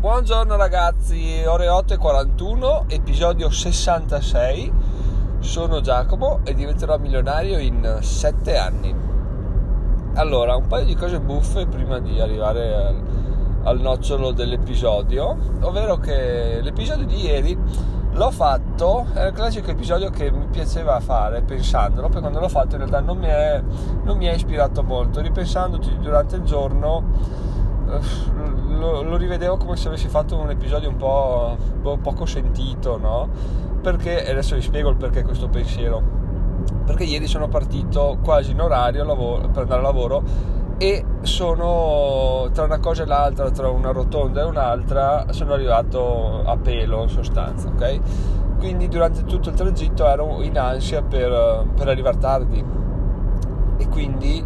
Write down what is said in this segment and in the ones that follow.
Buongiorno ragazzi, ore 8 e 41, episodio 66. Sono Giacomo e diventerò milionario in 7 anni. Allora, un paio di cose buffe prima di arrivare al, al nocciolo dell'episodio, ovvero che l'episodio di ieri l'ho fatto, è il classico episodio che mi piaceva fare pensandolo, poi quando l'ho fatto in realtà non mi è, non mi è ispirato molto, ripensandoci durante il giorno lo, lo, rivedevo come se avessi fatto un episodio un po' poco sentito, no? Perché, adesso vi spiego il perché questo pensiero. Perché ieri sono partito quasi in orario lavoro, per andare a lavoro e sono tra una cosa e l'altra, tra una rotonda e un'altra, sono arrivato a pelo in sostanza, ok? Quindi durante tutto il tragitto ero in ansia per, per arrivare tardi e quindi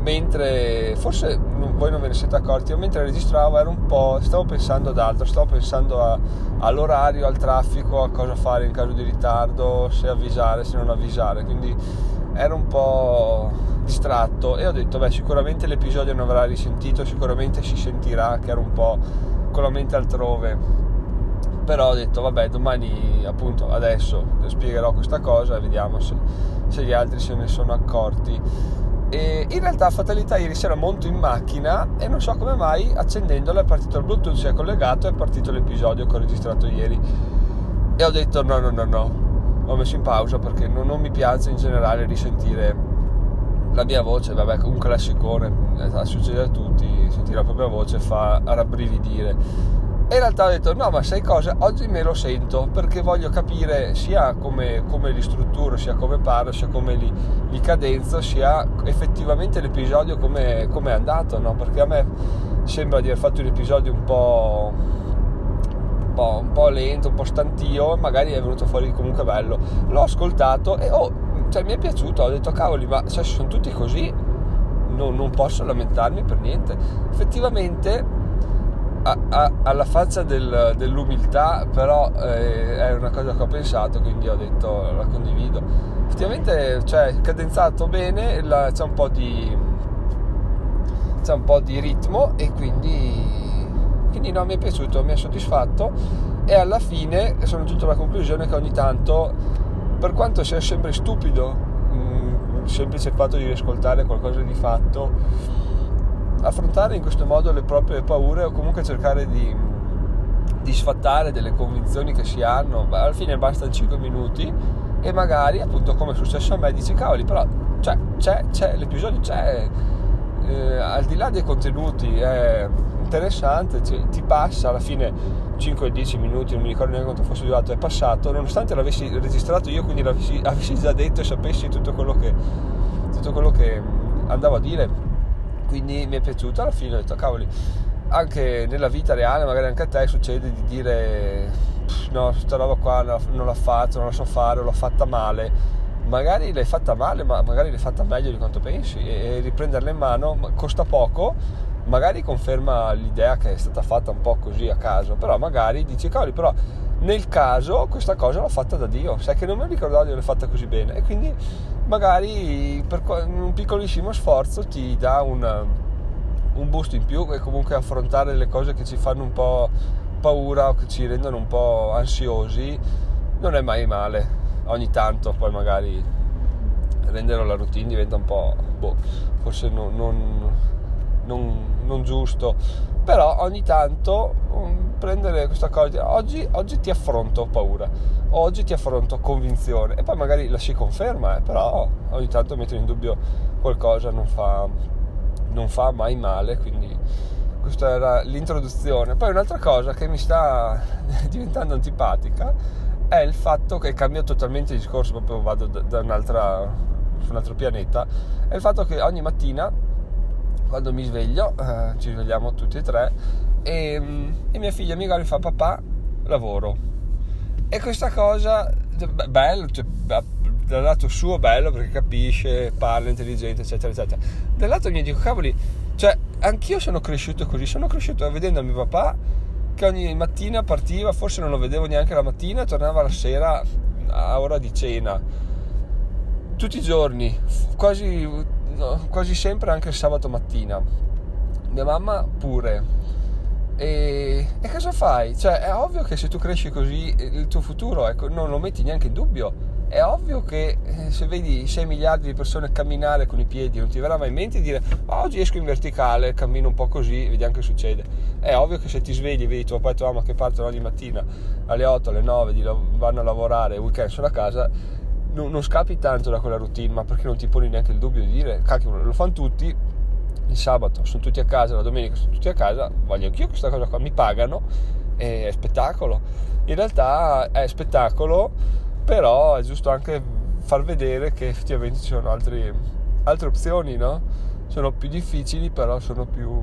mentre forse voi non ve ne siete accorti, io mentre registravo ero un po', stavo pensando ad altro, stavo pensando a, all'orario, al traffico, a cosa fare in caso di ritardo, se avvisare, se non avvisare, quindi ero un po' distratto e ho detto beh sicuramente l'episodio non avrà risentito, sicuramente si sentirà che ero un po' con la mente altrove, però ho detto vabbè domani appunto adesso spiegherò questa cosa e vediamo se, se gli altri se ne sono accorti e in realtà fatalità ieri sera monto in macchina e non so come mai accendendolo è partito il bluetooth si è collegato e è partito l'episodio che ho registrato ieri. E ho detto no no no no ho messo in pausa perché non, non mi piace in generale risentire la mia voce. Vabbè un classicone eh, succede a tutti sentire la propria voce fa rabbrividire e in realtà ho detto no ma sai cosa? Oggi me lo sento perché voglio capire sia come, come li strutturo sia come parlo sia come li, li cadenzo sia effettivamente l'episodio come è andato no? perché a me sembra di aver fatto un episodio un po' un po', lento un po' stantio magari è venuto fuori comunque bello. L'ho ascoltato e oh, cioè, mi è piaciuto ho detto cavoli ma cioè, sono tutti così no, non posso lamentarmi per niente. Effettivamente a, alla faccia del, dell'umiltà, però eh, è una cosa che ho pensato, quindi ho detto la condivido. Effettivamente, cioè, cadenzato bene, la, c'è un po' di c'è un po' di ritmo e quindi, quindi no, mi è piaciuto, mi ha soddisfatto e alla fine sono giunto alla conclusione che ogni tanto, per quanto sia sempre stupido, mh, mm, il semplice fatto di riascoltare qualcosa di fatto, affrontare in questo modo le proprie paure o comunque cercare di, di sfattare delle convinzioni che si hanno, alla fine bastano 5 minuti e magari appunto come è successo a me dici cavoli però cioè, c'è, c'è, l'episodio c'è eh, al di là dei contenuti è interessante cioè, ti passa alla fine 5-10 minuti non mi ricordo neanche quanto fosse durato è passato nonostante l'avessi registrato io quindi l'avessi, avessi già detto e sapessi tutto quello che tutto quello che andavo a dire quindi mi è piaciuto. Alla fine ho detto cavoli anche nella vita reale magari anche a te succede di dire no questa roba qua non la faccio non la so fare l'ho fatta male. Magari l'hai fatta male ma magari l'hai fatta meglio di quanto pensi e riprenderla in mano costa poco magari conferma l'idea che è stata fatta un po' così a caso però magari dici cavoli però nel caso questa cosa l'ho fatta da Dio. Sai che non mi ricordavo di averla fatta così bene. E quindi magari per un piccolissimo sforzo ti dà un, un boost in più e comunque affrontare le cose che ci fanno un po' paura o che ci rendono un po' ansiosi non è mai male. Ogni tanto poi magari renderlo la routine diventa un po' boh, forse non, non, non, non giusto. Però ogni tanto um, prendere questa cosa oggi, oggi, ti affronto paura oggi ti affronto convinzione. E poi magari la si conferma eh, però ogni tanto mettere in dubbio qualcosa non fa, non fa mai male quindi questa era l'introduzione. Poi un'altra cosa che mi sta diventando antipatica è il fatto che cambia totalmente il discorso proprio vado da, da su un altro pianeta è il fatto che ogni mattina quando mi sveglio, eh, ci svegliamo tutti e tre, e, mm, e mia figlia mi guarda e fa papà, lavoro. E questa cosa, bello, cioè, dal lato suo bello perché capisce, parla, intelligente, eccetera, eccetera. Dal lato mio dico, cavoli, cioè, anch'io sono cresciuto così, sono cresciuto vedendo mio papà che ogni mattina partiva, forse non lo vedevo neanche la mattina, tornava la sera a ora di cena. Tutti i giorni, quasi quasi sempre anche il sabato mattina. Mia mamma pure. E, e cosa fai? Cioè, è ovvio che se tu cresci così, il tuo futuro ecco, non lo metti neanche in dubbio. È ovvio che eh, se vedi 6 miliardi di persone camminare con i piedi, non ti verrà mai in mente di dire oh, oggi esco in verticale, cammino un po' così, vediamo che succede. È ovvio che se ti svegli e vedi tuo papà e tua mamma che partono ogni mattina alle 8, alle 9, vanno a lavorare, il weekend sono a casa, non, non scappi tanto da quella routine, ma perché non ti poni neanche il dubbio di dire, cacchio, lo fanno tutti, il sabato sono tutti a casa, la domenica sono tutti a casa, voglio anch'io questa cosa qua, mi pagano, è spettacolo. In realtà è spettacolo, però è giusto anche far vedere che effettivamente ci sono altri, altre opzioni, no? Sono più difficili, però sono più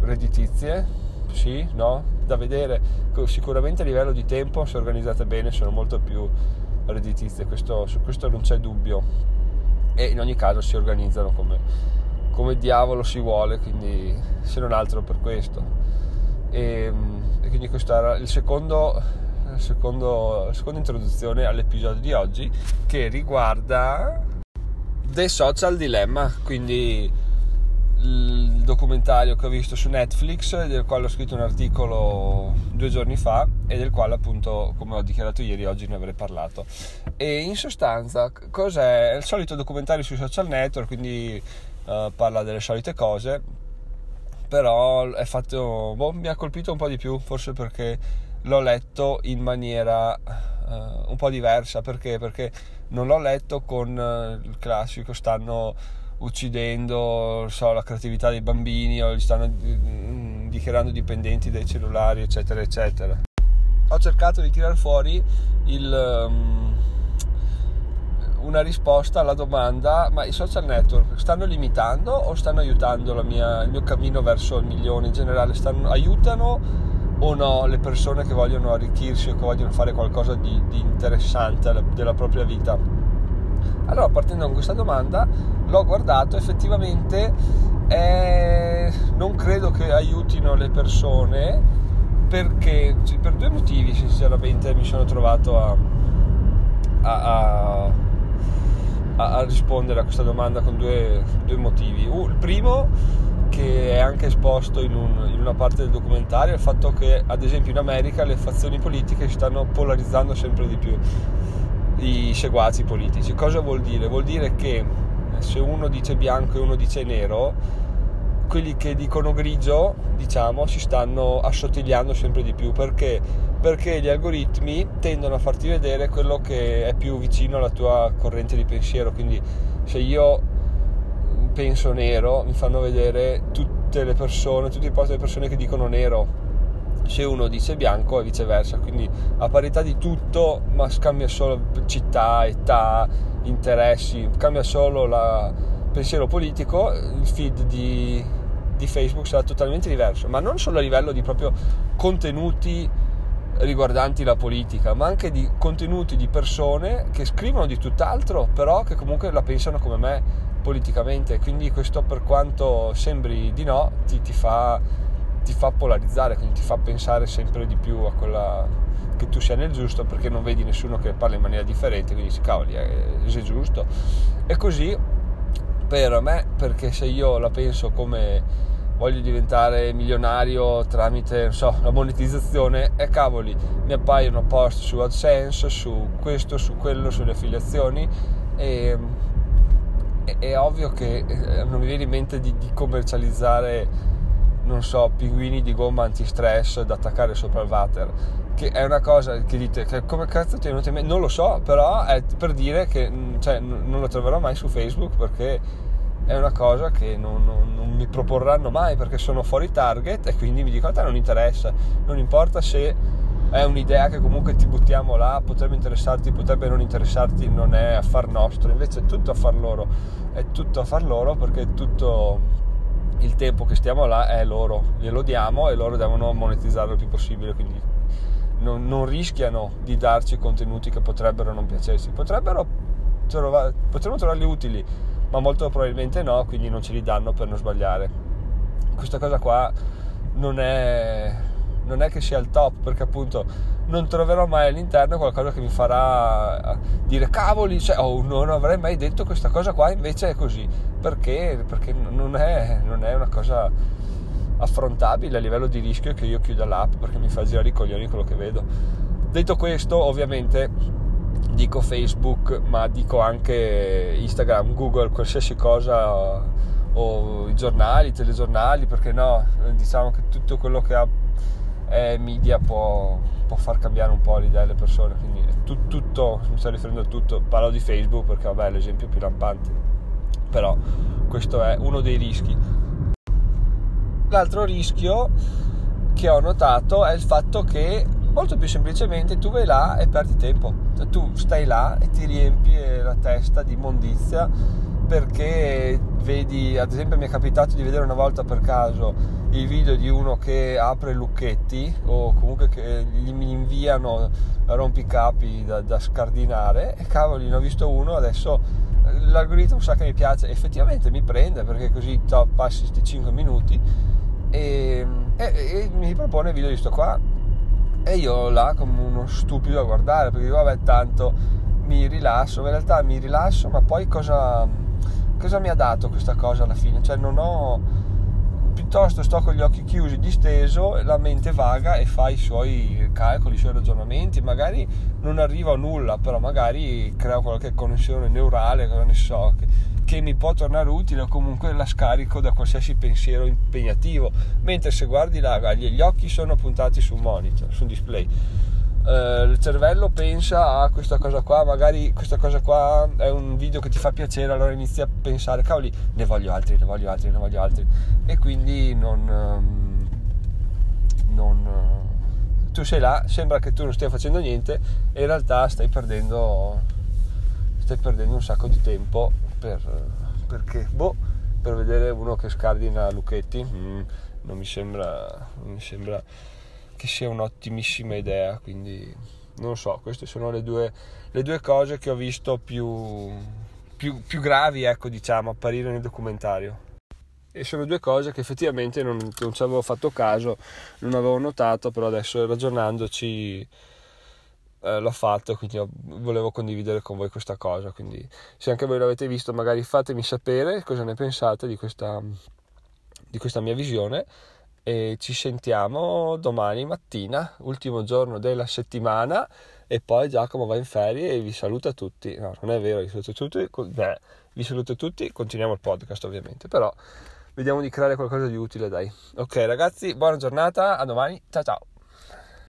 redditizie, sì, no? Da vedere. Sicuramente a livello di tempo, se organizzate bene, sono molto più redditizie, questo, su questo non c'è dubbio. E in ogni caso si organizzano come, come diavolo si vuole, quindi se non altro per questo. E, ehm, e quindi questa era il secondo, il secondo, la seconda introduzione all'episodio di oggi che riguarda The Social Dilemma, quindi il documentario che ho visto su Netflix, del quale ho scritto un articolo due giorni fa e del quale appunto, come ho dichiarato ieri, oggi ne avrei parlato. E in sostanza, cos'è? È il solito documentario sui social network, quindi uh, parla delle solite cose, però è fatto, boh, mi ha colpito un po' di più, forse perché l'ho letto in maniera uh, un po' diversa, perché? Perché non l'ho letto con uh, il classico, stanno uccidendo so, la creatività dei bambini o li stanno mm, dichiarando dipendenti dai cellulari, eccetera, eccetera. Ho cercato di tirare fuori il... Um, una risposta alla domanda ma i social network stanno limitando o stanno aiutando mia, il mio cammino verso il milione in generale stanno, aiutano o no le persone che vogliono arricchirsi o che vogliono fare qualcosa di, di interessante della propria vita allora partendo da questa domanda l'ho guardato effettivamente eh, non credo che aiutino le persone perché per due motivi sinceramente mi sono trovato a, a, a a, rispondere a questa domanda con due, due motivi. Uh, il primo, che è anche esposto in, un, in, una parte del documentario, è il fatto che ad esempio in America le fazioni politiche si stanno polarizzando sempre di più i seguaci politici. Cosa vuol dire? Vuol dire che se uno dice bianco e uno dice nero, quelli che dicono grigio, diciamo, si stanno assottigliando sempre di più perché perché gli algoritmi tendono a farti vedere quello che è più vicino alla tua corrente di pensiero. Quindi se io penso nero, mi fanno vedere tutte le persone, tutti i posti delle persone che dicono nero. Se uno dice bianco e viceversa, quindi a parità di tutto, ma cambia solo città, età, interessi, cambia solo il pensiero politico, il feed di, di Facebook sarà totalmente diverso, ma non solo a livello di proprio contenuti riguardanti la politica, ma anche di contenuti di persone che scrivono di tutt'altro, però che comunque la pensano come me politicamente. Quindi questo per quanto sembri di no, ti, ti, fa, ti fa polarizzare, quindi ti fa pensare sempre di più a quella che tu sia nel giusto perché non vedi nessuno che parla in maniera differente, quindi si cavoli, è, è giusto. E così per me, perché se io la penso come voglio diventare milionario tramite so, la monetizzazione e cavoli mi appaiono post su AdSense su questo, su quello, sulle affiliazioni e è, è ovvio che eh, non mi viene in mente di, di, commercializzare non so, pinguini di gomma antistress da attaccare sopra il water che è una cosa che dite che come cazzo ti è venuto in mente non lo so però è per dire che cioè, non lo troverò mai su Facebook perché è una cosa che non, non, non, mi proporranno mai perché sono fuori target e quindi mi dicono a te non interessa, non importa se è un'idea che comunque ti buttiamo là, potrebbe interessarti, potrebbe non interessarti, non è affar nostro, invece è tutto affar loro, è tutto affar loro perché tutto il tempo che stiamo là è loro, glielo diamo e loro devono monetizzarlo il più possibile, quindi non, non rischiano di darci contenuti che potrebbero non piacersi, potrebbero, trova, potremmo trovarli utili ma molto probabilmente no, quindi non ce li danno per non sbagliare. Questa cosa qua non è, non è che sia il top, perché appunto non troverò mai all'interno qualcosa che mi farà dire cavoli, cioè, oh, non avrei mai detto questa cosa qua, invece è così. Perché? Perché non è, non è una cosa affrontabile a livello di rischio che io chiuda l'app perché mi fa girare i coglioni quello che vedo. Detto questo, ovviamente dico Facebook, ma dico anche Instagram, Google, qualsiasi cosa o i giornali, i telegiornali, perché no? Diciamo che tutto quello che ha è media può, può, far cambiare un po' l'idea delle persone, quindi tu, tutto, mi sto riferendo a tutto, parlo di Facebook perché vabbè è l'esempio più lampante, però questo è uno dei rischi. L'altro rischio che ho notato è il fatto che molto più semplicemente tu vai là e perdi tempo, cioè, tu stai là e ti riempi la testa di immondizia perché vedi, ad esempio mi è capitato di vedere una volta per caso il video di uno che apre lucchetti o comunque che gli inviano rompicapi da, da scardinare e cavoli ne ho visto uno adesso l'algoritmo sa che mi piace effettivamente mi prende perché così passi questi 5 minuti e, e, e mi propone il video di sto qua e io là come uno stupido a guardare perché vabbè tanto mi rilasso in realtà mi rilasso ma poi cosa cosa mi ha dato questa cosa alla fine? Cioè non ho piuttosto sto con gli occhi chiusi, disteso, la mente vaga e fa i suoi calcoli, i suoi ragionamenti, magari non arriva a nulla, però magari creo qualche connessione neurale, cosa ne so, che, che mi può tornare utile o comunque la scarico da qualsiasi pensiero impegnativo, mentre se guardi là, gli occhi sono puntati sul monitor, sul display eh, il cervello pensa a questa cosa qua, magari questa cosa qua è un video che ti fa piacere, allora inizi a pensare, cavoli, ne voglio altri, ne voglio altri, ne voglio altri. E quindi non... Ehm, non eh, tu sei là, sembra che tu non stia facendo niente e in realtà stai perdendo, stai perdendo un sacco di tempo per, perché, boh, per vedere uno che scardina Lucchetti, mm, non mi sembra, non mi sembra che sia un'ottimissima idea, quindi non so, queste sono le due, le due cose che ho visto più, più, più gravi, ecco, diciamo, apparire nel documentario. E sono due cose che effettivamente non, non ci avevo fatto caso, non avevo notato, però adesso ragionandoci eh, l'ho fatto, quindi volevo condividere con voi questa cosa. Quindi se anche voi l'avete visto, magari fatemi sapere cosa ne pensate di questa, di questa mia visione e ci sentiamo domani mattina, ultimo giorno della settimana e poi Giacomo va in ferie e vi saluta tutti. No, non è vero, vi saluto tutti, beh, vi saluto tutti, continuiamo il podcast ovviamente, però vediamo di creare qualcosa di utile, dai. Ok ragazzi, buona giornata, a domani, ciao ciao.